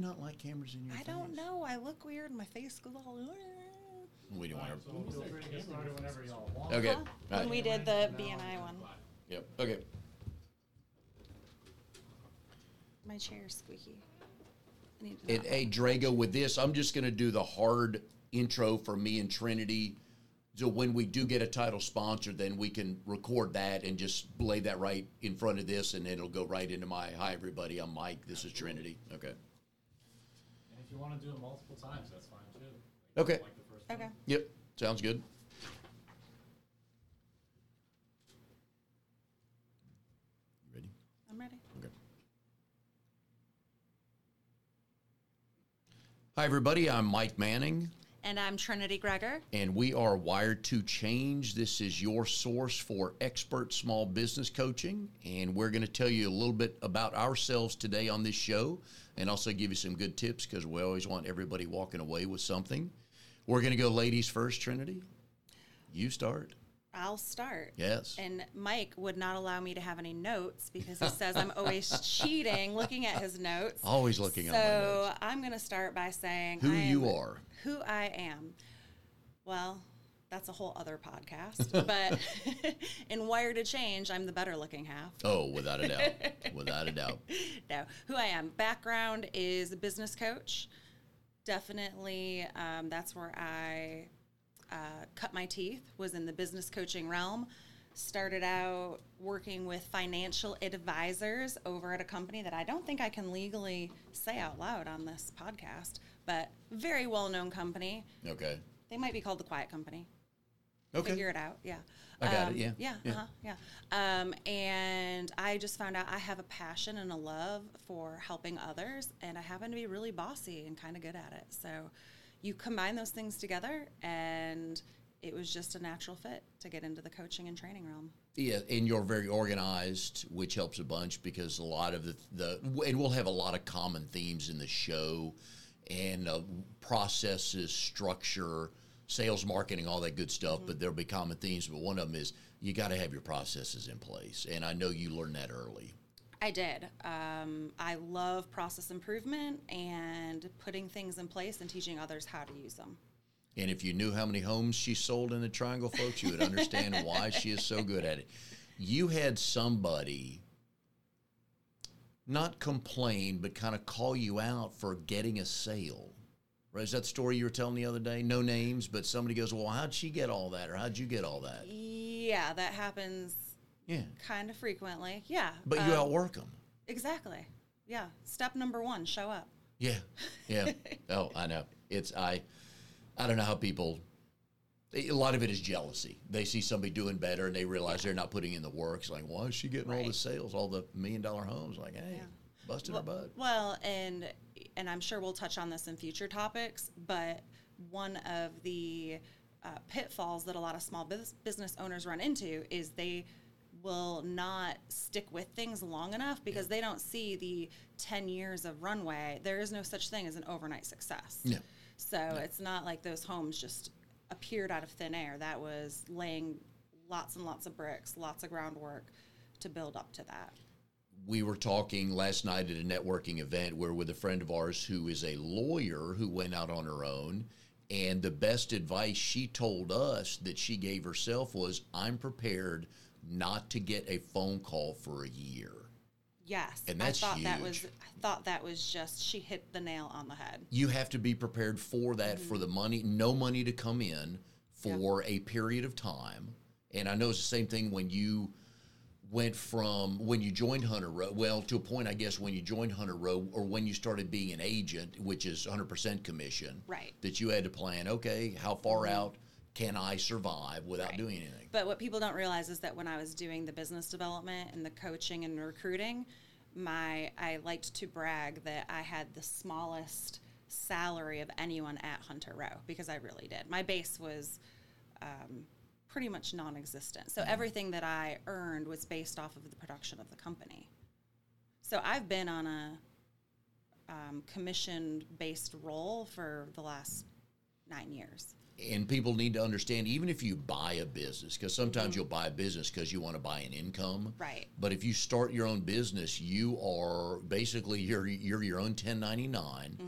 Not like cameras in your I face. don't know. I look weird. My face goes all. Uh, we don't want to. feel free to get started whenever y'all want. Okay. Huh? All When right. we did the BNI one, Yep. Okay. my chair's squeaky. I need to And hey, Drago, with this, I'm just going to do the hard intro for me and Trinity. So when we do get a title sponsor, then we can record that and just lay that right in front of this, and it'll go right into my hi everybody. I'm Mike. This is Trinity. Okay. And if you want to do it multiple times, that's fine too. Okay. Like the first one. Okay. Yep. Sounds good. You ready? I'm ready. Okay. Hi, everybody. I'm Mike Manning. And I'm Trinity Gregor. and we are Wired to Change. This is your source for expert small business coaching, and we're going to tell you a little bit about ourselves today on this show, and also give you some good tips because we always want everybody walking away with something. We're going to go ladies first, Trinity. You start. I'll start. Yes. And Mike would not allow me to have any notes because he says I'm always cheating looking at his notes. Always looking so at my notes. So I'm going to start by saying Who I you are. Who I am. Well, that's a whole other podcast. but in Wire to Change, I'm the better looking half. Oh, without a doubt. without a doubt. no, who I am. Background is a business coach. Definitely, um, that's where I uh, cut my teeth. Was in the business coaching realm. Started out working with financial advisors over at a company that I don't think I can legally say out loud on this podcast, but very well known company. Okay. They might be called the Quiet Company Okay. figure it out. Yeah. I got it, Um, yeah, Yeah. yeah. Uh-huh, yeah. Um, and I just found out I have a passion and a love for helping others, and I happen to be really bossy and kind of good at it. So you combine those things together, and it was just a natural fit to get into the coaching and training realm. Yeah, and you're very organized, which helps a bunch because a lot of the, the and we'll have a lot of common themes in the show, and uh, processes, structure, sales, marketing, all that good stuff. But there'll be common themes. But one of them is you got to have your processes in place, and I know you learned that early. I did. Um, I love process improvement and putting things in place and teaching others how to use them. And if you knew how many homes she sold in the Triangle, folks, you would understand why she is so good at it. You had somebody not complain, but kind of call you out for getting a sale. Right? Is that the story you were telling the other day? No names, but somebody goes, Well, how'd she get all that? Or how'd you get all that? Yeah, that happens Yeah. kind of frequently. Yeah. But you um, outwork them. Exactly. Yeah. Step number one, show up. Yeah. Yeah. oh, I know. It's, I, I don't know how people, a lot of it is jealousy. They see somebody doing better and they realize they're not putting in the work. It's like, why is she getting all the sales, all the million dollar homes? Like, hey, Yeah. busted her butt. Well, and and I'm sure we'll touch on this in future topics, but one of the uh, pitfalls that a lot of small bus- business owners run into is they will not stick with things long enough because they don't see the 10 years of runway. There is no such thing as an overnight success. No. So it's not like those homes just appeared out of thin air. That was laying lots and lots of bricks, lots of groundwork to build up to that. we were talking last night at a networking event where with a friend of ours who is a lawyer who went out on her own and the best advice she told us that she gave herself was i'm prepared not to get a phone call for a year Yes, And that's I thought that was. I thought that was just she hit the nail on the head. you have to be prepared for that for mm-hmm. the money no money to come in for a period of time and i know it's the same thing when you went from when you joined hunter row well to a point i guess when you joined hunter row or when you started being an agent which is 100% commission Right. that you had to plan okay how far mm-hmm. out can i survive without Right. doing anything But what people don't realize is that when I was doing the business development and the coaching and recruiting, my I liked to brag that I had the smallest salary of anyone at Hunter Row because I really did. My base was um, pretty much non-existent. So everything that I earned was based off of the production of the company. So I've been on a um, commission-based role for the last nine years. And people need to understand even if you buy a business because sometimes you'll buy a business because you want to buy an income Right. but if you start your own business you are basically you're you're your own 1099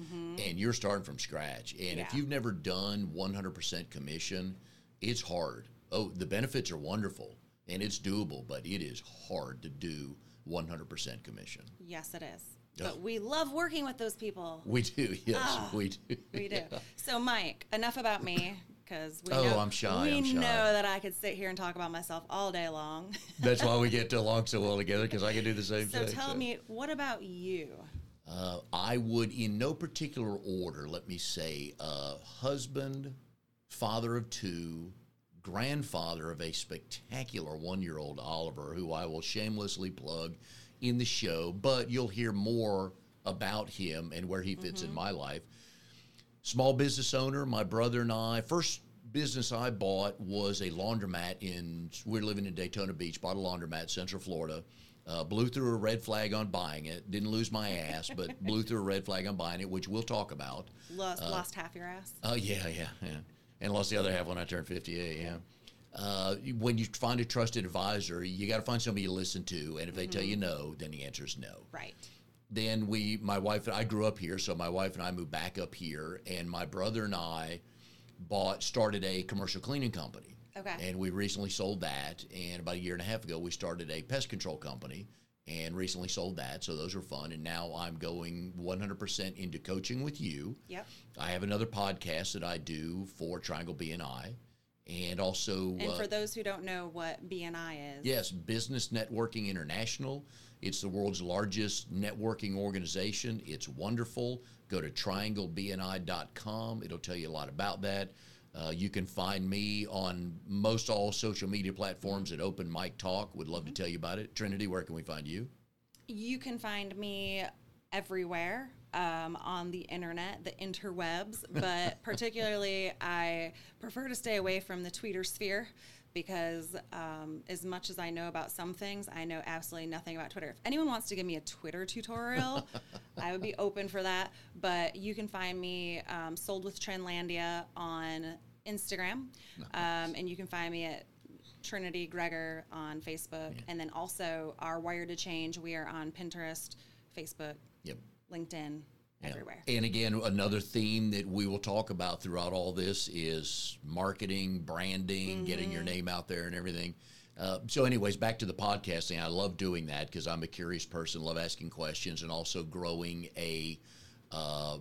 and you're starting from scratch and if Mm-hmm. You've never done 100% commission it's hard oh the benefits are wonderful and it's doable but it is hard to do 100% commission Yes, it is. Yeah. But we love working with those people. we do yes Ah, we do We do. So, Mike, enough about me because we Oh, know, I'm shy, We I'm shy. know that I could sit here and talk about myself all day long. that's why we get along so well together because i can do the same thing. so, tell me, what about you? Uh, I would, in no particular order, let me say, uh, husband, father of two, grandfather of a spectacular one year old Oliver, who I will shamelessly plug in the show, but you'll hear more about him and where he fits in mm-hmm. my life. Small business owner, my brother and I, first business I bought was a laundromat in, we're living in Daytona Beach, bought a laundromat, Central Florida. Uh, blew through a red flag on buying it. Didn't lose my ass, but blew through a red flag on buying it, which we'll talk about. Lost, uh, lost half your ass. Oh yeah, yeah, yeah. And lost the other half when I turned fifty-eight. Yeah. Uh, when you find a trusted advisor, you got to find somebody you listen to, and if they tell you no, then the answer is no. Right. Then we, my wife, and I grew up here, so my wife and I moved back up here, and my brother and I bought started a commercial cleaning company. Okay. And we recently sold that, and about a year and a half ago, we started a pest control company, and recently sold that. So those are fun, and now I'm going 100% into coaching with you. Yep. I have another podcast that I do for Triangle BNI, and also And uh, for those who don't know what BNI is, yes, Business Networking International. It's the world's largest networking organization. It's wonderful. Go to trianglebni.com. It'll tell you a lot about that. Uh, you can find me on most all social media platforms at Open Mic Talk. Would love to tell you about it. Trinity, where can we find you? you can find me everywhere um, on the internet, the interwebs, but particularly I prefer to stay away from the Twitter sphere because um, as much as I know about some things, I know absolutely nothing about Twitter. If anyone wants to give me a Twitter tutorial, I would be open for that. But you can find me um, sold with Trendlandia on Instagram, um, and you can find me at Trinity Gregor on Facebook, and then also our Wired to Change. We are on Pinterest, Facebook, Yep. LinkedIn, everywhere. And again, another theme that we will talk about throughout all this is marketing, branding, getting Mm-hmm. your name out there, and everything. Uh, so, anyways, back to the podcasting. I love doing that because I'm a curious person, love asking questions, and also growing a uh,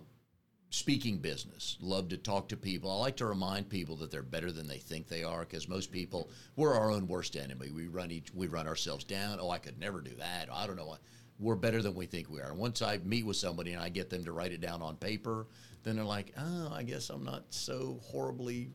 speaking business. Love to talk to people. I like to remind people that they're better than they think they are because most people we're our own worst enemy. We run each we run ourselves down. Oh, I could never do that. I don't know what. We're better than we think we are. Once I meet with somebody and I get them to write it down on paper, then they're like, "Oh, I guess I'm not so horribly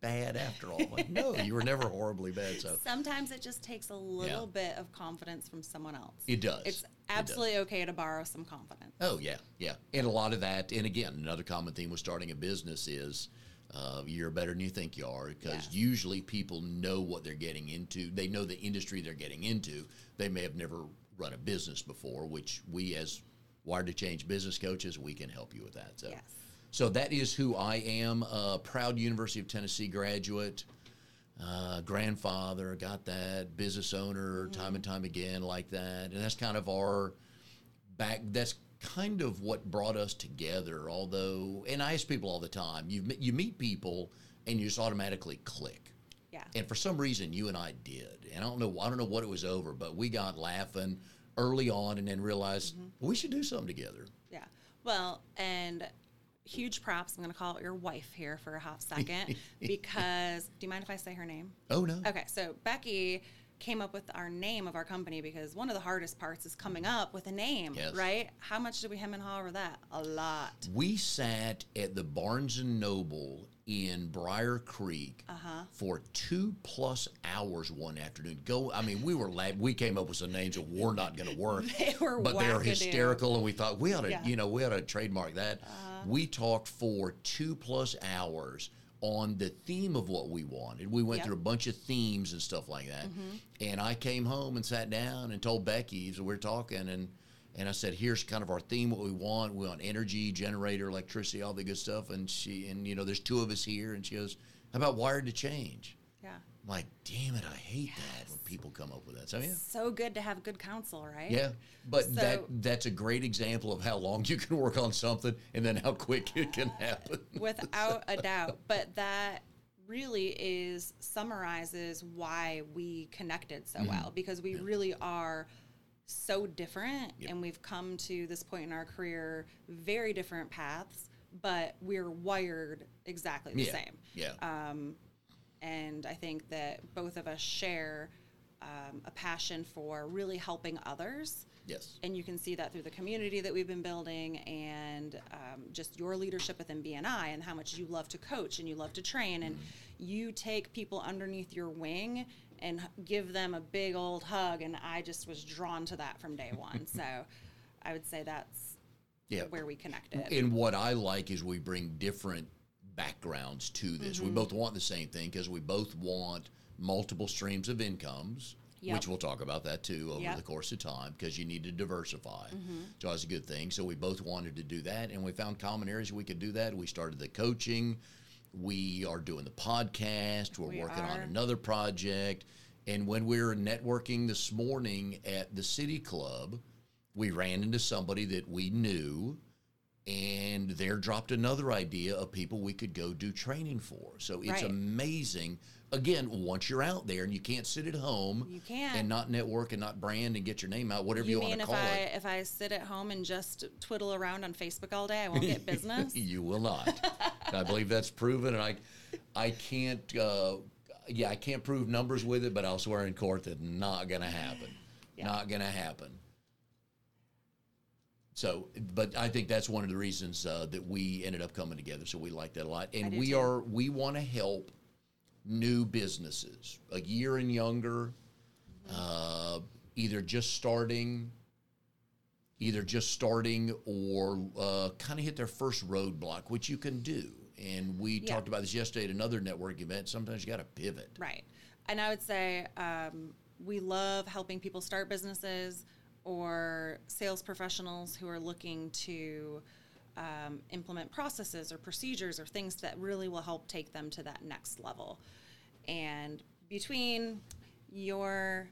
bad after all." Like, no, you were never horribly bad. So Sometimes it just takes a little bit of confidence from someone else. it does. It's It does. absolutely okay to borrow some confidence. Oh yeah, yeah, and a lot of that. And again, another common theme with starting a business is uh, you're better than you think you are because Yes. usually people know what they're getting into. They know the industry they're getting into. They may have never run a business before, which we as Wired to Change business coaches we can help you with that. So. Yes. So that is who I am. A proud University of Tennessee graduate, uh, grandfather, got that, business owner, time and time again, like that. And that's kind of our back. That's kind of what brought us together. Although, and I ask people all the time, you you meet people and you just automatically click. Yeah. And for some reason, you and I did. And I don't know. I don't know what it was over, but we got laughing early on, and then realized mm-hmm. we should do something together. Yeah. Well, and huge props. I'm going to call your wife here for a half second because do you mind if I say her name? Oh no. Okay, so Becky came up with our name of our company because one of the hardest parts is coming up with a name, Yes. right? How much did we hem and haw over that? A lot. We sat at the Barnes and Noble in Brier Creek Uh-huh. for two plus hours one afternoon. Go, I mean, we were lab. We came up with some names that were not going to work, They were but they were wackadoo. hysterical, and we thought we ought to, Yeah. Uh-huh. you know, we ought to trademark that. We talked for two plus hours on the theme of what we wanted. We went Yep. through a bunch of themes and stuff like that, Mm-hmm. and I came home and sat down and told Becky, so we we're talking and. And I said, "Here's kind of our theme. What we want. We want energy, generator, electricity, all the good stuff." And she, and you know, there's two of us here. And she goes, How about Wired to Change? Yeah. I'm like, damn it, I hate that when people come up with that. So yeah. So good to have good counsel, right? Yeah, but So- that that's a great example of how long you can work on something and then how quick it can happen. without a doubt. But that really is summarizes why we connected so Mm-hmm. well because we really are so different and we've come to this point in our career very different paths but we're wired exactly the yeah, same. Yeah, and I think that both of us share um, a passion for really helping others. yes, And you can see that through the community that we've been building and um, just your leadership within BNI and how much you love to coach and you love to train. And you take people underneath your wing and give them a big old hug. And I just was drawn to that from day one. so I would say that's yeah. where we connected. And what I like is we bring different backgrounds to this. Mm-hmm. We both want the same thing because we both want multiple streams of incomes. Yep. Which we'll talk about that too over Yep. the course of time because you need to diversify. Mm-hmm. So that's a good thing. So we both wanted to do that, and we found common areas we could do that. We started the coaching. We are doing the podcast. We're We working on another project. And when we were networking this morning at the City Club, we ran into somebody that we knew and there dropped another idea of people we could go do training for. So it's Right. amazing. Again, once you're out there and you can't sit at home You can't. and not network and not brand and get your name out, whatever you, you want to call I it. if I sit at home and just twiddle around on Facebook all day, I won't get business? you will not. I believe that's proven, and I, I can't. Uh, yeah, I can't prove numbers with it, but I'll swear in court that not going to happen. Yeah. Not going to happen. So, but I think that's one of the reasons uh, that we ended up coming together. So we like that a lot, and we too. are we want to help new businesses, a year and younger, uh, either just starting, either just starting or uh, kind of hit their first roadblock, which you can do. And we Yeah. talked about this yesterday at another network event. Sometimes you got to pivot. Right. And I would say um, we love helping people start businesses or sales professionals who are looking to um, implement processes or procedures or things that really will help take them to that next level. And between your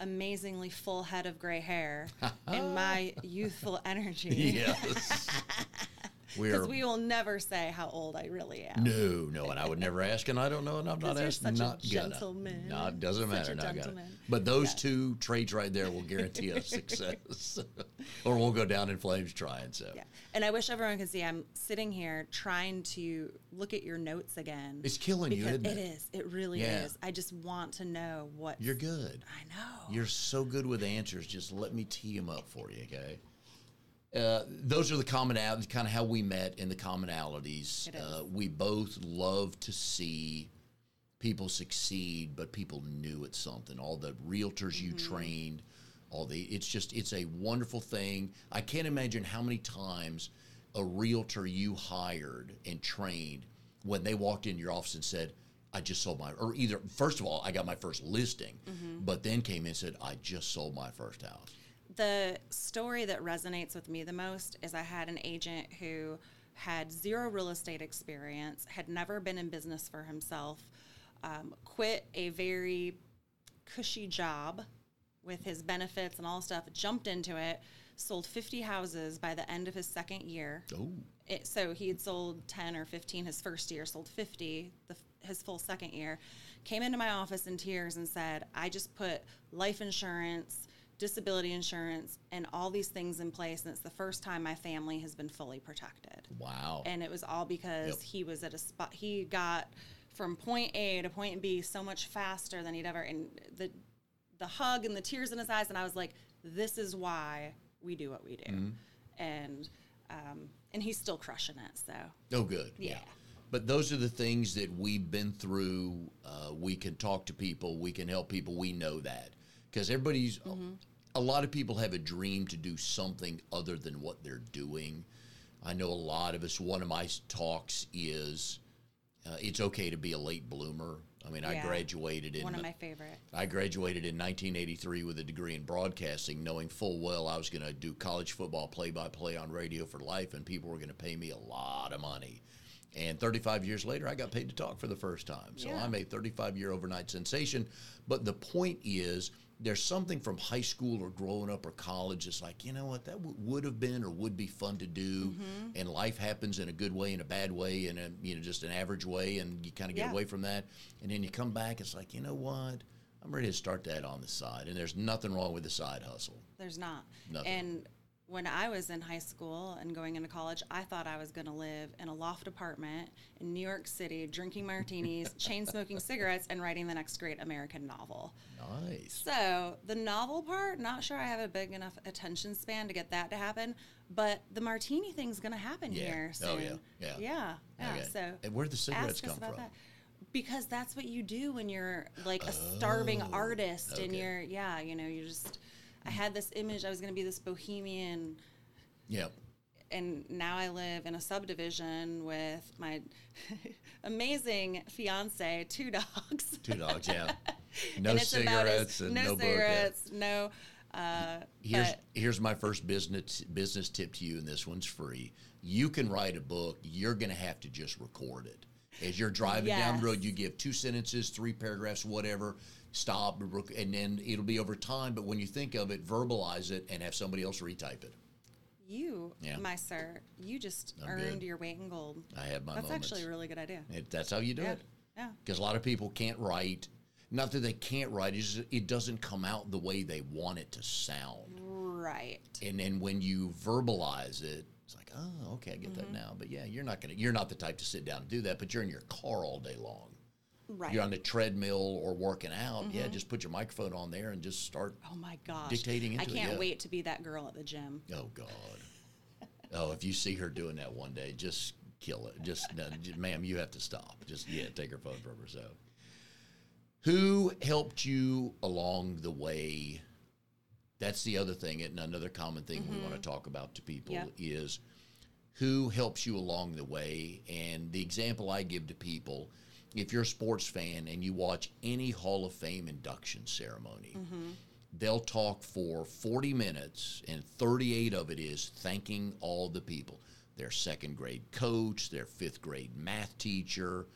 amazingly full head of gray hair and my youthful energy, Yes. Because we will never say how old I really am. no, no, and I would never ask, and I don't know, and I'm not asking. such a Not gonna. gentleman. Not doesn't matter. a Not gonna. But those Yeah. two traits right there will guarantee us success, or we'll go down in flames trying. So Yeah. And I wish everyone could see I'm sitting here trying to look at your notes again. it's killing you, isn't it? it is. It really Yeah. is. I just want to know what You're good. I know. You're so good with answers. Just let me tee them up for you, okay? Uh, those are the commonalities, kind of how we met and the commonalities. Uh, we both love to see people succeed, but people new at something. All the realtors you Mm-hmm. trained, all the it's just it's a wonderful thing. I can't imagine how many times a realtor you hired and trained when they walked in your office and said, I just sold my or either first of all, I got my first listing, Mm-hmm. but then came in and said, I just sold my first house. The story that resonates with me the most is I had an agent who had zero real estate experience, had never been in business for himself, um, quit a very cushy job with his benefits and all stuff, jumped into it, sold 50 houses by the end of his second year. Oh. It, so he had sold 10 or 15 his first year, sold 50 the, his full second year. Came into my office in tears and said, I just put life insurance, disability insurance, and all these things in place. And it's the first time my family has been fully protected. Wow. And it was all because Yep. he was at a spot, he got from point A to point B so much faster than he'd ever, and the, the hug and the tears in his eyes. And I was like, this is why we do what we do. Mm-hmm. And, um, and he's still crushing it. So Oh, good. Yeah. But those are the things that we've been through. Uh, we can talk to people. We can help people. We know that because everybody's. Mm-hmm. A lot of people have a dream to do something other than what they're doing. I know a lot of us. One of my talks is uh, it's okay to be a late bloomer. I mean, I graduated in one of my favorite. I graduated in 1983 with a degree in broadcasting, knowing full well I was going to do college football play by play on radio for life, and people were going to pay me a lot of money. And 35 years later, I got paid to talk for the first time. So Yeah. I'm a 35 year overnight sensation. But the point is, there's something from high school or growing up or college that's like, you know what, that w- would have been or would be fun to do. Mm-hmm. And life happens in a good way, in a bad way, in a, you know, just an average way. And you kind of get Yeah. away from that. And then you come back, it's like, you know what? I'm ready to start that on the side. And there's nothing wrong with the side hustle. There's not. Nothing. And when I was in high school and going into college, I thought I was going to live in a loft apartment in New York City, drinking martinis, chain smoking cigarettes, and writing the next great American novel. Nice. So the novel part, not sure I have a big enough attention span to get that to happen, but the martini thing's going to happen Yeah. here soon. Oh, yeah. Yeah. yeah, yeah. Okay. So And where'd the cigarettes come from? that. Because that's what you do when you're like a starving Oh, artist and you're yeah, you know, you just I had this image I was going to be this bohemian Yep. and now I live in a subdivision with my amazing fiance, two dogs. Two dogs, yeah. No and it's about as- cigarettes and no, no, cigarettes, no. Uh, Here's but here's my first business business tip to you, and this one's free. You can write a book. You're going to have to just record it. As you're driving down the road, you give two sentences, three paragraphs, whatever. Stop, and then it'll be over time. But when you think of it, verbalize it and have somebody else retype it. you, Yeah. my sir, you just I'm earned good. your weight in gold. I have my That's moments. actually a really good idea. It, that's how you do Yeah. it. Yeah. Because a lot of people can't write. Not that they can't write, it's just, it doesn't come out the way they want it to sound. Right. and then when you verbalize it it's like oh okay i get Mm-hmm. that now but yeah you're not gonna you're not the type to sit down and do that but you're in your car all day long Right. Mm-hmm. you're on the treadmill or working out yeah just put your microphone on there and just start oh my gosh. dictating I into it, I can't yeah. wait to be that girl at the gym. oh god oh if you see her doing that one day just kill it just no, j- ma'am you have to stop just yeah take her phone from her so who helped you along the way that's the other thing and another common thing we want to talk about to people Yep. is who helps you along the way and the example i give to people if you're a sports fan and you watch any hall of fame induction ceremony they'll talk for 40 minutes and 38 of it is thanking all the people. Their second grade coach their fifth grade math teacher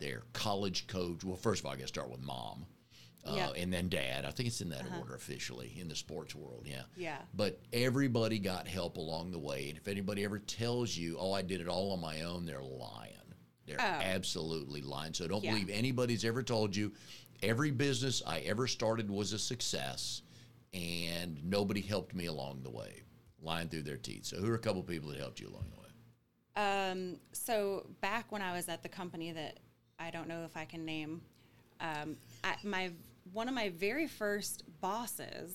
their college coach. Well first of all i got to start with mom uh, Yeah. and then dad. I think it's in that order officially in the sports world yeah. Yeah. but everybody got help along the way and if anybody ever tells you oh i did it all on my own they're lying they're Oh. absolutely lying so don't Yeah. believe anybody's ever told you every business i ever started was a success and nobody helped me along the way lying through their teeth so who are a couple people that helped you along the way Um, so back when I was at the company that I don't know if I can name, um, I, my one of my very first bosses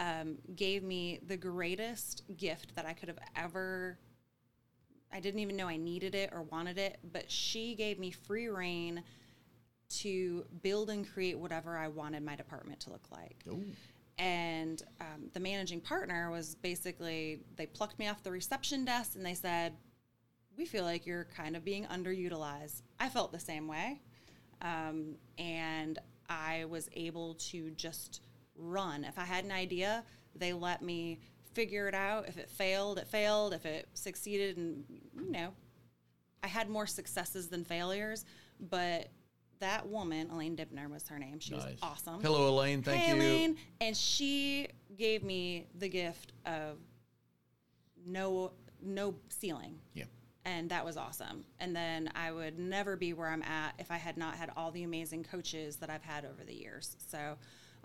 um, gave me the greatest gift that I could have ever. I didn't even know I needed it or wanted it, but she gave me free reign to build and create whatever I wanted my department to look like. Ooh. and um, the managing partner was basically they plucked me off the reception desk and they said we feel like you're kind of being underutilized. I felt the same way um, and i was able to just run. If i had an idea they let me figure it out if it failed it failed if it succeeded and you know i had more successes than failures but that woman elaine dibner was her name she Nice. was awesome hello elaine thank hey, you Elaine. And she gave me the gift of no no ceiling. yeah And that was awesome. And then I would never be where I'm at if I had not had all the amazing coaches that I've had over the years. So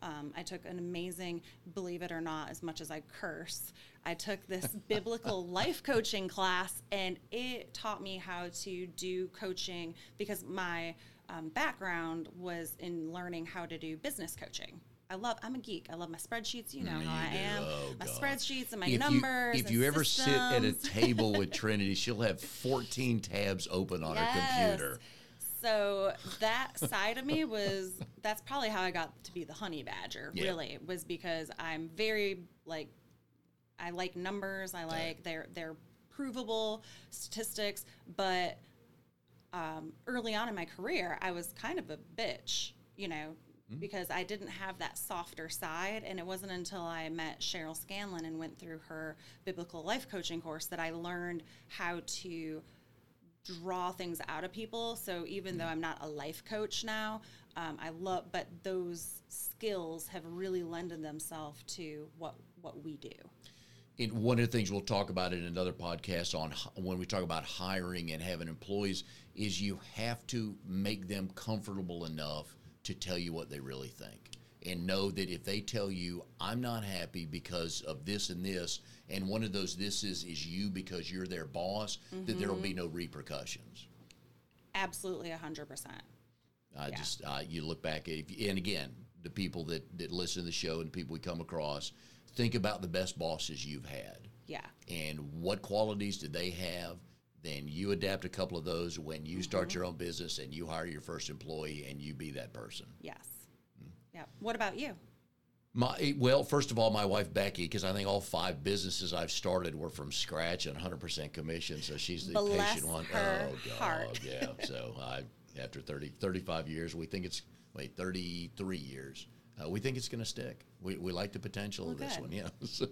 um, I took an amazing, believe it or not, as much as I curse, I took this biblical life coaching class and it taught me how to do coaching because my um, background was in learning how to do business coaching. I love, I'm a geek. I love my spreadsheets. You know Mm, how I do. am. Oh, my God. spreadsheets and my if numbers. You, if you ever sit at a table with Trinity, she'll have 14 tabs open on her computer. So that side of me was that's probably how I got to be the honey badger. Yeah. Really was because I'm very like I like numbers. I like they're they're provable statistics, but um, early on in my career, I was kind of a bitch, you know, because I didn't have that softer side. And it wasn't until I met Cheryl Scanlon and went through her biblical life coaching course that I learned how to draw things out of people. So even though I'm not a life coach now, um, I love, but those skills have really lended themselves to what what we do. And one of the things we'll talk about in another podcast on when we talk about hiring and having employees is you have to make them comfortable enough to tell you what they really think and know that if they tell you I'm not happy because of this and this and one of those this is is you because you're their boss that there will be no repercussions. Absolutely, hundred percent. I Yeah. just uh, you look back at if, and again the people that that listen to the show and the people we come across think about the best bosses you've had Yeah, and what qualities did they have then you adapt a couple of those when you start your own business and you hire your first employee and you be that person yes. Yeah. What about you? my well first of all my wife becky because i think all five businesses i've started were from scratch and 100% commission so she's the Bless patient one. oh god heart. yeah so i after 30 35 years we think it's wait 33 years uh, we think it's going to stick we, we like the potential of this good. one yeah so,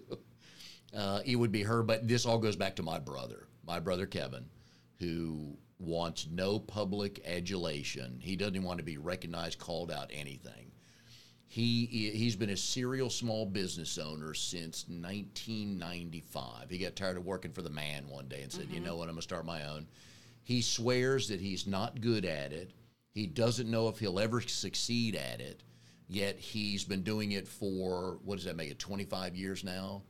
uh, it would be her but this all goes back to my brother my brother kevin who wants no public adulation he doesn't want to be recognized called out anything he he's been a serial small business owner since 1995. He got tired of working for the man one day and said, "You mm-hmm. know what? I'm going to start my own." He swears that he's not good at it. He doesn't know if he'll ever succeed at it. Yet he's been doing it for what does that make it? 25 years now,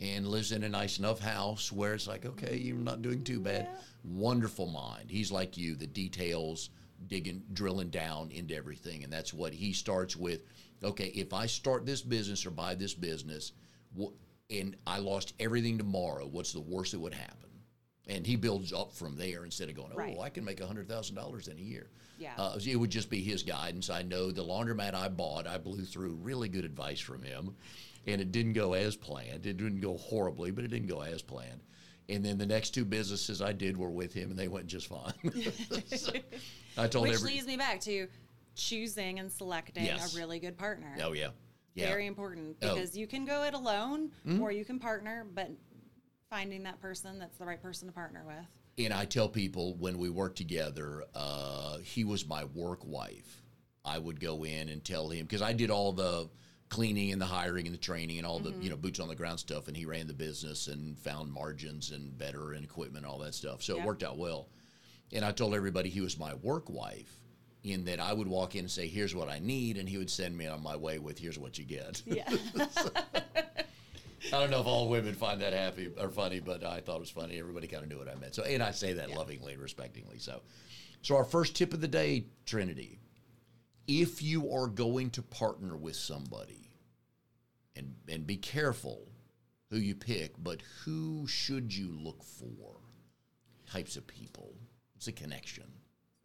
and lives in a nice enough house where it's like, okay, you're not doing too bad. Wonderful mind. He's like you. The details, digging, drilling down into everything, and that's what he starts with. Okay, if I start this business or buy this business, and I lost everything tomorrow, what's the worst that would happen? And he builds up from there instead of going, oh, Right. I can make hundred thousand dollars in a year. Yeah. Uh, it would just be his guidance. I know the laundromat I bought, I blew through really good advice from him, and it didn't go as planned. It didn't go horribly, but it didn't go as planned. And then the next two businesses I did were with him, and they went just fine. So I told Which every, leads me back to choosing and selecting Yes. a really good partner. oh yeah, yeah. Very important Oh. because you can go it alone or you can partner, but finding that person that's the right person to partner with. And I tell people when we worked together, uh, he was my work wife. I would go in and tell him because I did all the cleaning and the hiring and the training and all the you know boots on the ground stuff, and he ran the business and found margins and better and equipment and all that stuff. So Yeah. it worked out well. And I told everybody he was my work wife. In that I would walk in and say, "Here's what I need," and he would send me on my way with, "Here's what you get." Yeah. I don't know if all women find that happy or funny, but I thought it was funny. Everybody kind of knew what I meant. So, and I say that lovingly and respectingly. So, so our first tip of the day, Trinity, if you are going to partner with somebody, and and be careful who you pick, but who should you look for? Types of people. It's a connection.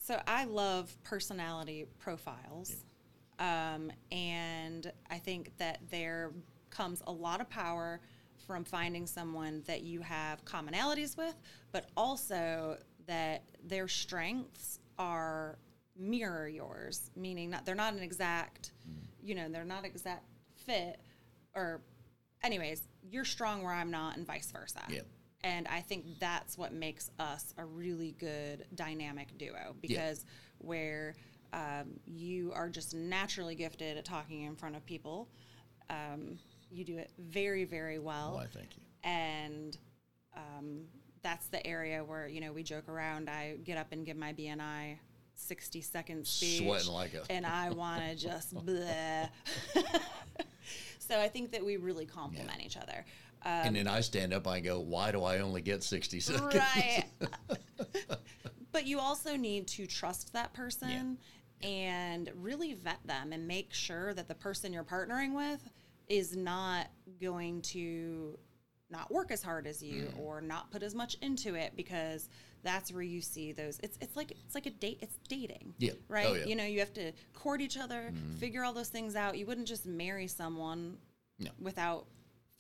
So I love personality profiles. Um, and I think that there comes a lot of power from finding someone that you have commonalities with, but also that their strengths are mirror yours, meaning not they're not an exact, you know, they're not exact fit or anyways, you're strong where I'm not and vice versa. Yeah. And I think that's what makes us a really good dynamic duo because where um, you are just naturally gifted at talking in front of people, um, you do it very, very well. Why, thank you. And um, that's the area where, you know, we joke around. I get up and give my BNI 60 second speech. Sweating like a- And I want to just bleh. so I think that we really complement each other. Um, and then I stand up, and I go, why do I only get 60 seconds? Right. but you also need to trust that person and really vet them and make sure that the person you're partnering with is not going to not work as hard as you Mm. or not put as much into it because that's where you see those it's it's like it's like a date it's dating Yeah. right Oh, yeah. you know you have to court each other Mm-hmm. figure all those things out you wouldn't just marry someone No. without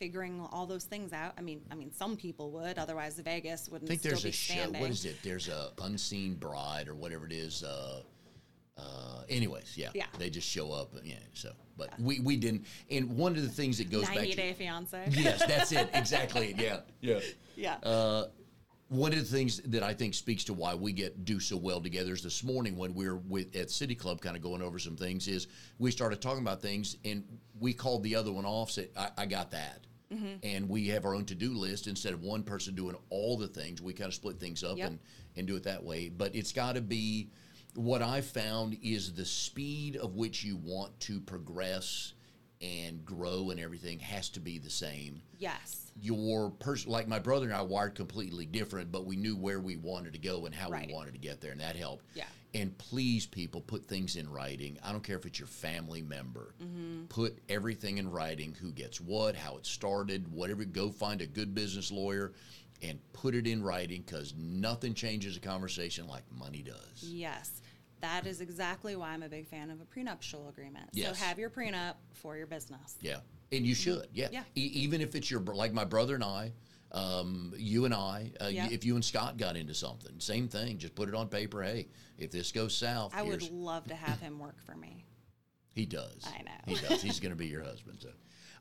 figuring all those things out i mean i mean some people would otherwise vegas wouldn't I think still there's be a show. standing What is it? There's a unseen bride or whatever it is. Uh, uh, anyways, yeah, Yeah. they just show up. Yeah, so but we we didn't. And one of the things that goes 90 back day to fiance yes, that's it exactly. Yeah, yeah. yeah Uh, one of the things that I think speaks to why we get do so well together is this morning when we were with at City Club, kind of going over some things. Is we started talking about things and we called the other one off. Said, "I, I got that," Mm-hmm. and we have our own to do list instead of one person doing all the things. We kind of split things up Yep. and and do it that way. But it's got to be what I found is the speed of which you want to progress and grow and everything has to be the same Yes. your person like my brother and I wired completely different, but we knew where we wanted to go and how Right. we wanted to get there, and that helped. Yeah. And please, people, put things in writing. I don't care if it's your family member. Mm-hmm. Put everything in writing: who gets what, how it started, whatever. Go find a good business lawyer and put it in writing because nothing changes a conversation like money does. Yes. That is exactly why I'm a big fan of a prenuptial agreement. Yes. So have your prenup for your business. Yeah, and you should. Yeah, Yeah. E- even if it's your like my brother and I, um, you and I. Uh. If you and Scott got into something, same thing. Just put it on paper. Hey, if this goes south, I would love to have him work for me. he does. I know. he does. He's going to be your husband. So.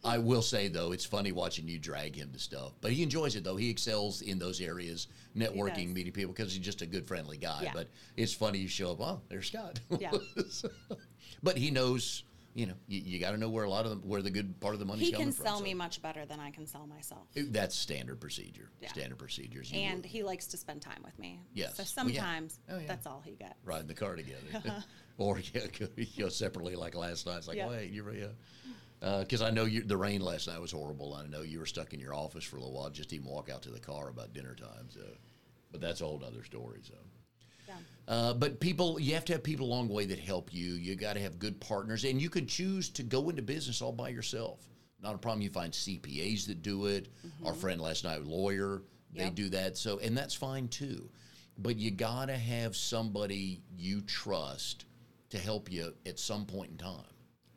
I will say though, it's funny watching you drag him to stuff, but he enjoys it though. He excels in those areas, networking, meeting people, because he's just a good, friendly guy. Yeah. But it's funny you show up. Oh, there's Scott. Yeah. So- but he knows. You know, you, you got to know where a lot of them, where the good part of the money's He coming can from. sell so- me much better than I can sell myself. That's standard procedure. Yeah. Standard procedures. You And will he likes to spend time with me. Yes. So Well, yeah. sometimes Oh, yeah. that's all he gets. Riding the car together, or yeah, go, go separately like last night. It's like, wait, you're yeah. Uh, because uh, I know you, the rain last night was horrible. I know you were stuck in your office for a little while. Just even walk out to the car about dinner time. So, but that's a whole other story. So. Uh, but people, you have to have people along the way that help you. You got to have good partners, and you can choose to go into business all by yourself. Not a problem. You find CPAs that do it. Our friend last night, lawyer, they Yep. do that. So, and that's fine too. But you got to have somebody you trust to help you at some point in time.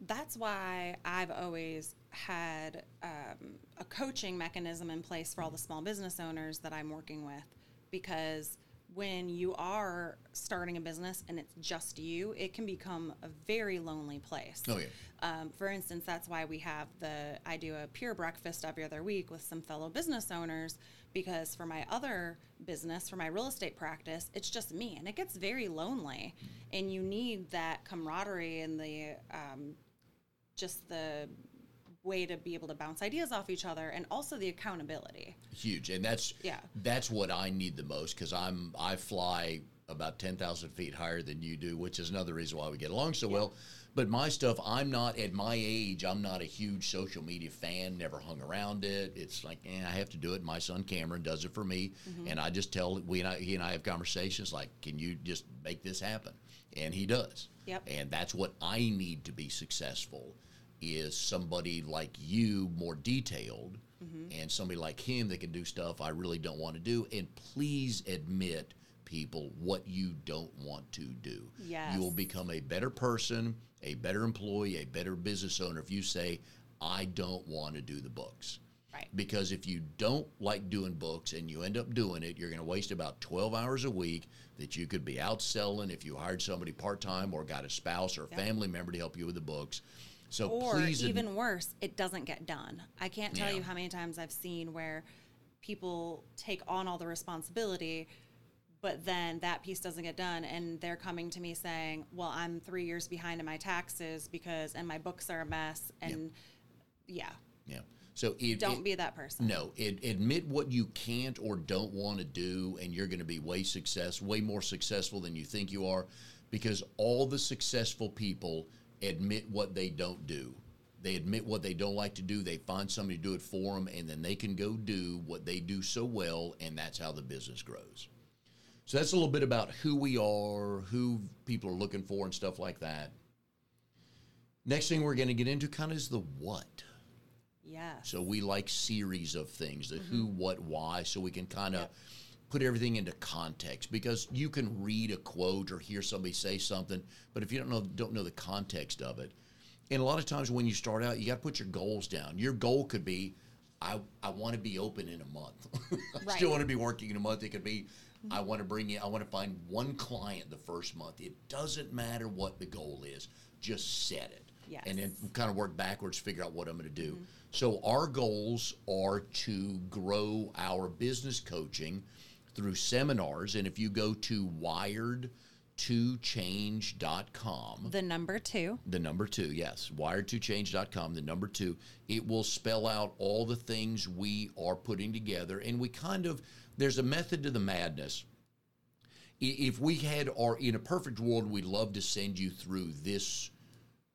That's why I've always had um, a coaching mechanism in place for all the small business owners that I'm working with because when you are starting a business and it's just you, it can become a very lonely place. Oh yeah, Um, for instance, that's why we have the I do a peer breakfast every other week with some fellow business owners because for my other business, for my real estate practice, it's just me and it gets very lonely, and you need that camaraderie and the um, just the way to be able to bounce ideas off each other and also the accountability. huge, and that's Yeah. that's what I need the most because I'm I fly about ten thousand feet higher than you do, which is another reason why we get along so well. But my stuff, I'm not at my age. I'm not a huge social media fan. Never hung around it. It's like, eh, I have to do it. My son Cameron does it for me, and I just tell we and I, he and I have conversations like, "Can you just make this happen?" And he does. Yep. And that's what I need to be successful is somebody like you more detailed mm-hmm. and somebody like him that can do stuff I really don't want to do. And please admit people what you don't want to do. Yes. You will become a better person, a better employee, a better business owner if you say, I don't want to do the books. Right. Because if you don't like doing books and you end up doing it, you're going to waste about 12 hours a week that you could be out selling if you hired somebody part time or got a spouse or a family member to help you with the books. So or ad- even worse, it doesn't get done. I can't tell Yeah. you how many times I've seen where people take on all the responsibility, but then that piece doesn't get done, and they're coming to me saying, "Well, I'm three years behind in my taxes because, and my books are a mess." And yeah, yeah. So it, don't it- be that person. No, it, admit what you can't or don't want to do, and you're going to be way success, way more successful than you think you are, because all the successful people admit what they don't do. They admit what they don't like to do. They find somebody to do it for them, and then they can go do what they do so well, and that's how the business grows. So that's a little bit about who we are, who people are looking for, and stuff like that. Next thing we're going to get into kind of is the what. Yeah. So we like series of things, the who, mm-hmm. what, why, so we can kind of put everything into context because you can read a quote or hear somebody say something, but if you don't know don't know the context of it, and a lot of times when you start out, you got to put your goals down. Your goal could be, I, I want to be open in a month. I Right. still want to be working in a month. It could be, I want to bring in, I want to find one client the first month. It doesn't matter what the goal is, just set it. And then kind of work backwards, figure out what I'm going to do. Mm-hmm. So our goals are to grow our business coaching through seminars. And if you go to wired2change.com, The number two. the number two, yes, wired2change.com, the number two, it will spell out all the things we are putting together. And we kind of, there's a method to the madness. If we had, or in a perfect world, we'd love to send you through this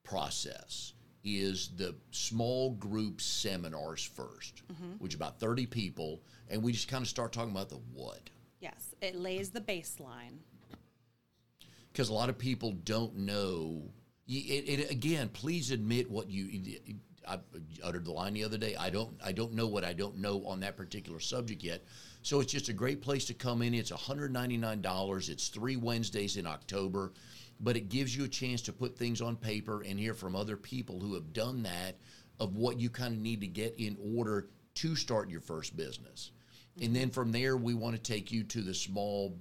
process is the small group seminars 1st mm-hmm. which about 30 people, and we just kind of start talking about the what. Yes, it lays the baseline. because a lot of people don't know. It, it, again, please admit what you. I uttered the line the other day. I don't. I don't know what I don't know on that particular subject yet. So it's just a great place to come in. It's one hundred ninety nine dollars. It's three Wednesdays in October, but it gives you a chance to put things on paper and hear from other people who have done that of what you kind of need to get in order to start your first business. And then from there, we want to take you to the small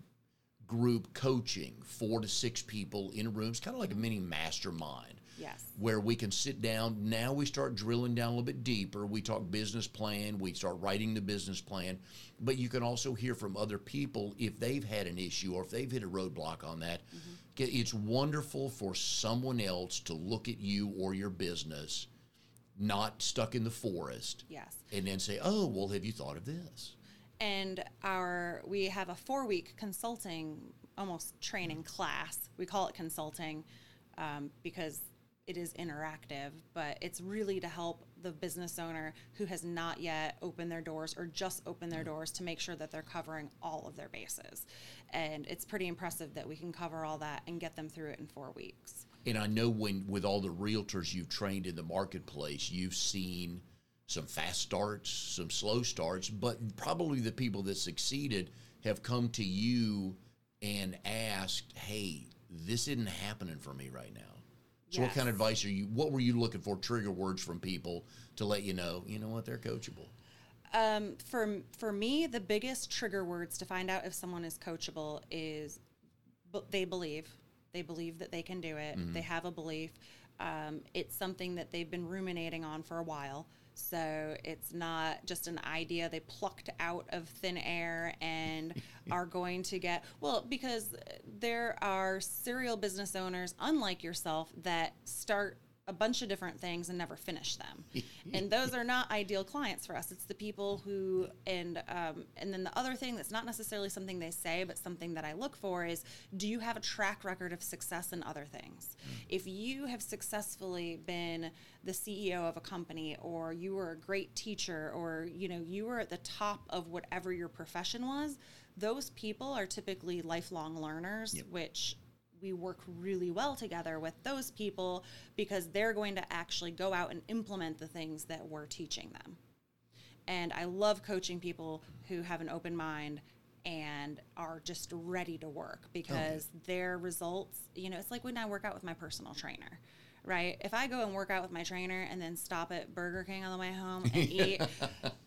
group coaching, four to six people in rooms, kind of like a mini mastermind. Yes. Where we can sit down. Now we start drilling down a little bit deeper. We talk business plan. We start writing the business plan. But you can also hear from other people if they've had an issue or if they've hit a roadblock on that. Mm-hmm. It's wonderful for someone else to look at you or your business, not stuck in the forest, Yes. and then say, oh, well, have you thought of this? And our we have a four week consulting almost training class. We call it consulting um, because it is interactive but it's really to help the business owner who has not yet opened their doors or just opened their doors to make sure that they're covering all of their bases. And it's pretty impressive that we can cover all that and get them through it in four weeks. And I know when with all the realtors you've trained in the marketplace, you've seen some fast starts, some slow starts, but probably the people that succeeded have come to you and asked, "Hey, this isn't happening for me right now." So, what kind of advice are you? What were you looking for? Trigger words from people to let you know, you know what, they're coachable. Um, for for me, the biggest trigger words to find out if someone is coachable is they believe they believe that they can do it. They have a belief. Um, it's something that they've been ruminating on for a while. So it's not just an idea they plucked out of thin air and are going to get well because there are serial business owners unlike yourself that start a bunch of different things and never finish them. And those are not ideal clients for us. It's the people who and um, and then the other thing that's not necessarily something they say but something that i look for is do you have a track record of success in other things? If you have successfully been the ceo of a company or you were a great teacher or you know you were at the top of whatever your profession was those people are typically lifelong learners which we work really well together with those people because they're going to actually go out and implement the things that we're teaching them. And I love coaching people who have an open mind and are just ready to work oh, because their results, you know, it's like when I work out with my personal trainer, right? If I go and work out with my trainer and then stop at Burger King on the way home and eat,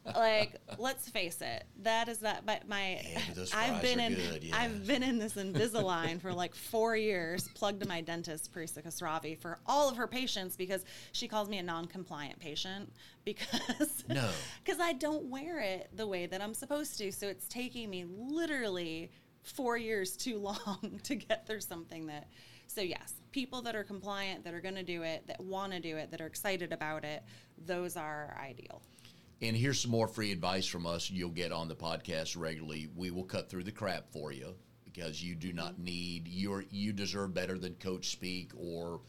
like, let's face it, that is that. But my Yeah, but I've been in good, yeah. I've been in this Invisalign for like four years, plugged to my dentist, Parisa Kasravi, for all of her patients because she calls me a non-compliant patient because No. because I don't wear it the way that I'm supposed to. So it's taking me literally four years too long to get through something that. So yes, people that are compliant, that are going to do it, that want to do it, that are excited about it, those are ideal. And here's some more free advice from us you'll get on the podcast regularly. We will cut through the crap for you because you do not need your you deserve better than coach speak or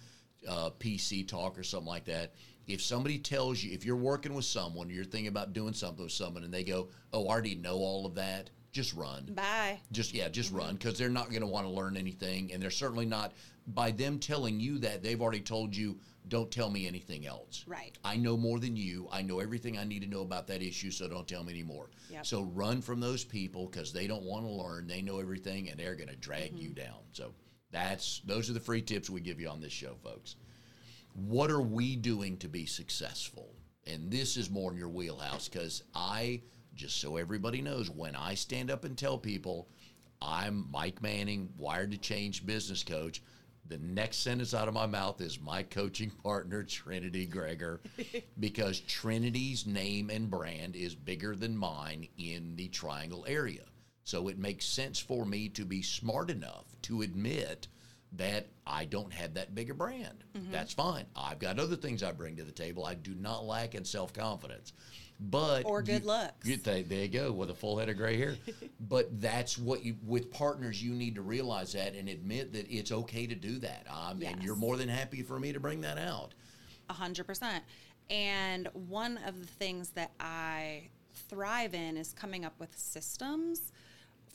uh, PC talk or something like that. If somebody tells you if you're working with someone, you're thinking about doing something with someone, and they go, "Oh, I already know all of that," just run. Bye. Just yeah, just mm-hmm. run because they're not going to want to learn anything, and they're certainly not. By them telling you that, they've already told you, "Don't tell me anything else." Right. I know more than you. I know everything I need to know about that issue, so don't tell me anymore. Yep. So run from those people because they don't want to learn. They know everything, and they're going to drag you mm-hmm. down. So that's those are the free tips we give you on this show, folks. What are we doing to be successful? And this is more in your wheelhouse because I, just so everybody knows, when I stand up and tell people I'm Mike Manning, Wired to Change business coach, the next sentence out of my mouth is my coaching partner, Trinity Gregor, because Trinity's name and brand is bigger than mine in the triangle area. So it makes sense for me to be smart enough to admit that I don't have that bigger brand. Mm-hmm. That's fine. I've got other things I bring to the table. I do not lack in self confidence. But Or good you- there there you go with a full head of gray hair. but that's what you with partners you need to realize that and admit that it's okay to do that. Um, And you're more than happy for me to bring that out. A hundred percent. And one of the things that I thrive in is coming up with systems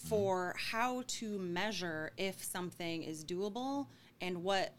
for how to measure if something is doable and what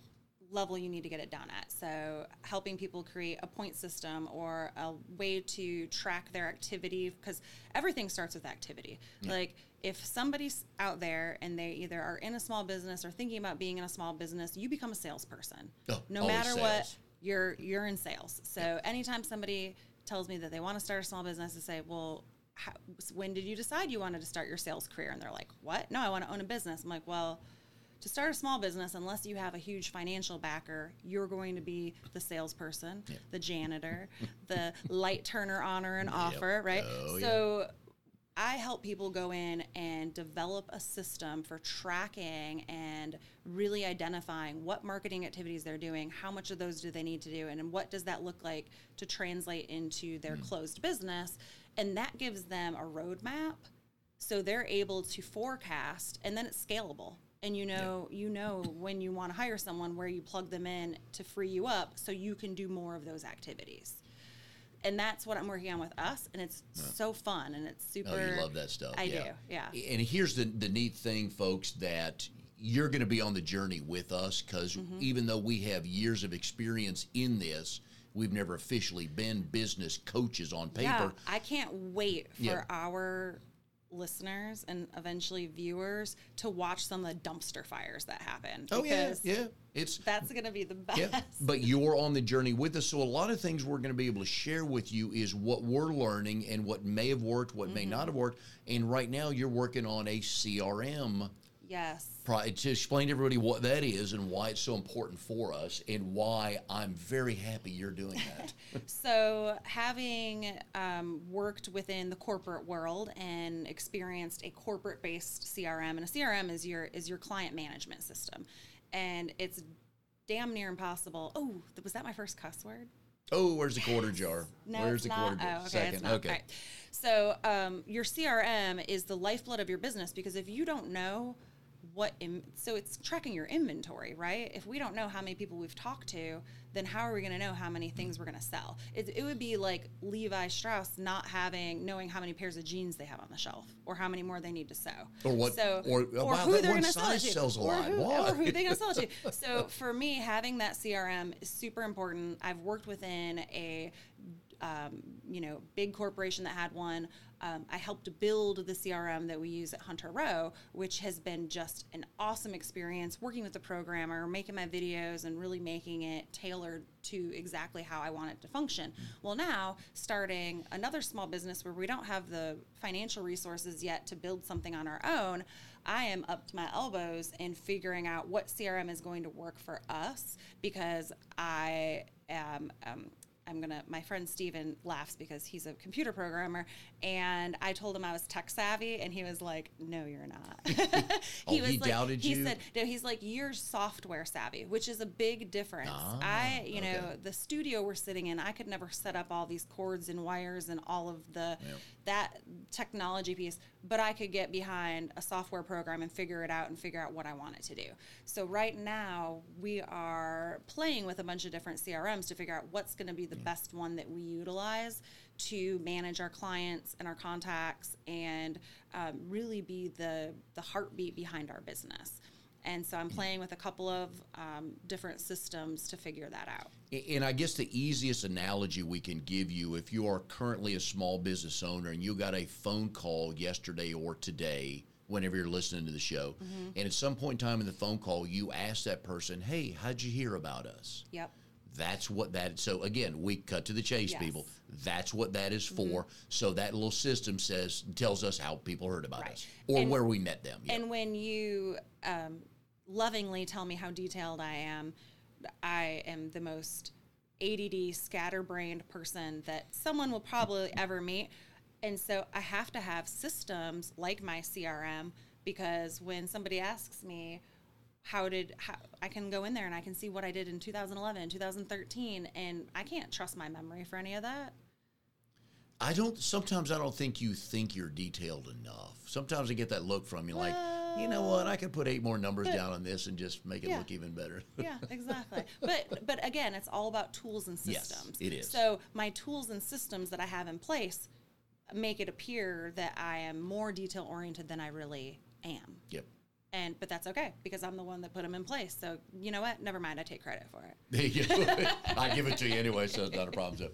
level you need to get it done at. So, helping people create a point system or a way to track their activity because everything starts with activity. Like, if somebody's out there and they either are in a small business or thinking about being in a small business, you become a salesperson. Oh, no matter what, you're you're in sales. So anytime somebody tells me that they want to start a small business, I say, well, how, when did you decide you wanted to start your sales career? And they're like, what? No, I want to own a business. I'm like, well, to start a small business, unless you have a huge financial backer, you're going to be the salesperson, the janitor, the light turner honor and offer, right? Oh, yeah. so I help people go in and develop a system for tracking and really identifying what marketing activities they're doing, how much of those do they need to do, and what does that look like to translate into their hmm. closed business. And that gives them a roadmap so they're able to forecast and then it's scalable. And you know, you know when you want to hire someone where you plug them in to free you up so you can do more of those activities. And that's what I'm working on with us, and it's so fun and it's super. Oh, you love that stuff. I yeah. do, yeah. And here's the the neat thing, folks, that you're going to be on the journey with us because Mm-hmm. even though we have years of experience in this, we've never officially been business coaches on paper. Yeah, I can't wait for Yeah. our listeners and eventually viewers to watch some of the dumpster fires that happen. Oh yeah, yeah. It's That's going to be the best. yeah, but you're on the journey with us. So a lot of things we're going to be able to share with you is what we're learning and what may have worked, what may Mm-hmm. not have worked. And right now you're working on a CRM. Yes. Pro- to explain to everybody what that is and why it's so important for us and why I'm very happy you're doing that. So, having um, worked within the corporate world and experienced a corporate-based CRM, and a CRM is your is your client management system, and it's damn near impossible. Oh, was that my first cuss word? oh, where's the quarter jar? No, where's the not. quarter jar? Oh, okay, Second. Okay. Right. So, um, your CRM is the lifeblood of your business because if you don't know what, Im- so it's tracking your inventory, right? If we don't know how many people we've talked to, then how are we going to know how many things we're going to sell? It, it would be like Levi Strauss not having, knowing how many pairs of jeans they have on the shelf or how many more they need to sew. Or what- So, or, uh, wow, that one gonna sell it to, or. Who, or who they're going to sell it to. So for me, having that CRM is super important. I've worked within a um, you know, big corporation that had one. Um, I helped build the CRM that we use at Hunter Row, which has been just an awesome experience working with the programmer, making my videos, and really making it tailored to exactly how I want it to function. Well, now starting another small business where we don't have the financial resources yet to build something on our own, I am up to my elbows in figuring out what CRM is going to work for us because I am. Um, I'm gonna. My friend Steven laughs because he's a computer programmer, and I told him I was tech savvy, and he was like, "No, you're not." Oh, he like, doubted he you? said, "No." He's like, "You're software savvy," which is a big difference. Ah, I, you know, the studio we're sitting in, I could never set up all these cords and wires and all of the that technology piece, but I could get behind a software program and figure it out and figure out what I want it to do. So right now we are playing with a bunch of different CRMs to figure out what's going to be the best one that we utilize to manage our clients and our contacts and um, really be the the heartbeat behind our business. And so I'm playing with a couple of um, different systems to figure that out. And I guess the easiest analogy we can give you if you are currently a small business owner and you got a phone call yesterday or today, whenever you're listening to the show, and at some point in time in the phone call, you ask that person, Hey, how'd you hear about us? Yep. That's what that. So again, we cut to the chase, Yes. people. That's what that is for. So that little system says tells us how people heard about Right. us or And- where we met them. Yeah. And when you um, lovingly tell me how detailed I am, I am the most ADD, scatterbrained person that someone will probably ever meet. And so I have to have systems like my CRM because when somebody asks me, how did how, I can go in there and I can see what I did in 2011, 2013, and I can't trust my memory for any of that. I don't. Sometimes I don't think you think you're detailed enough. Sometimes I get that look from you, like, you know what? I could put eight more numbers But- down on this and just make it Yeah. look even better. yeah, exactly. But but again, it's all about tools and systems. Yes, it is. So my tools and systems that I have in place make it appear that I am more detail oriented than I really am. yep. And but that's okay because I'm the one that put them in place. So you know what? Never mind. I take credit for it. There you go. I give it to you anyway, so it's not a problem. So,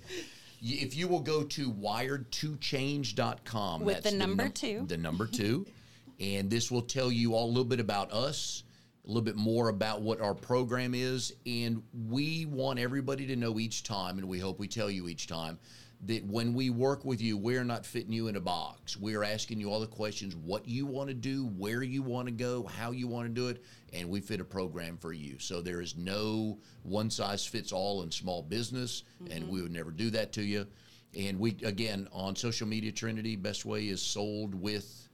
if you will go to wired2change.com, With the number num- two. the number two, and this will tell you all a little bit about us, a little bit more about what our program is, and we want everybody to know each time, and we hope we tell you each time. That when we work with you, we're not fitting you in a box. We're asking you all the questions what you want to do, where you want to go, how you want to do it, and we fit a program for you. So there is no one size fits all in small business, and mm-hmm. we would never do that to you. And we, again, on social media, Trinity, best way is sold with.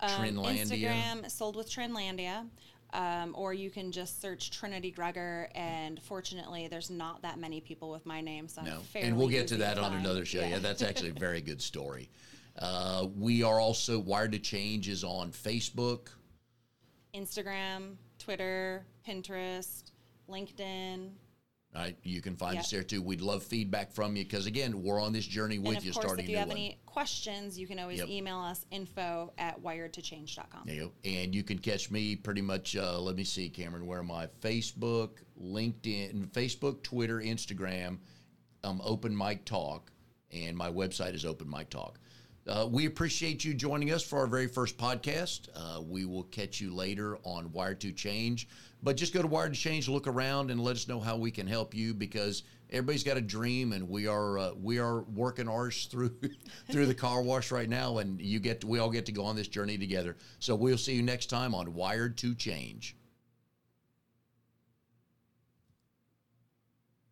Um, Instagram sold with Trinlandia. Um, or you can just search Trinity Gregor, and fortunately, there's not that many people with my name, so No, fairly and we'll get to that on another show. Yeah, that's actually a very good story. Uh, we are also Wired to Change is on Facebook. Instagram, Twitter, Pinterest, LinkedIn. Right, you can find Yeah. us there too. We'd love feedback from you because again, we're on this journey with and of you, course, starting if you have one. any questions, you can always Yep. email us info at wiredtochange.com. There you go. And you can catch me pretty much. Uh, let me see, Cameron. Where am I? Facebook, LinkedIn, Facebook, Twitter, Instagram. Um, Open Mic Talk, and my website is Open Mic Talk. Uh, we appreciate you joining us for our very first podcast. Uh, we will catch you later on Wired to Change. But just go to Wired to Change, look around, and let us know how we can help you because everybody's got a dream, and we are uh, we are working ours through through the car wash right now, and you get to, we all get to go on this journey together. So we'll see you next time on Wired to Change.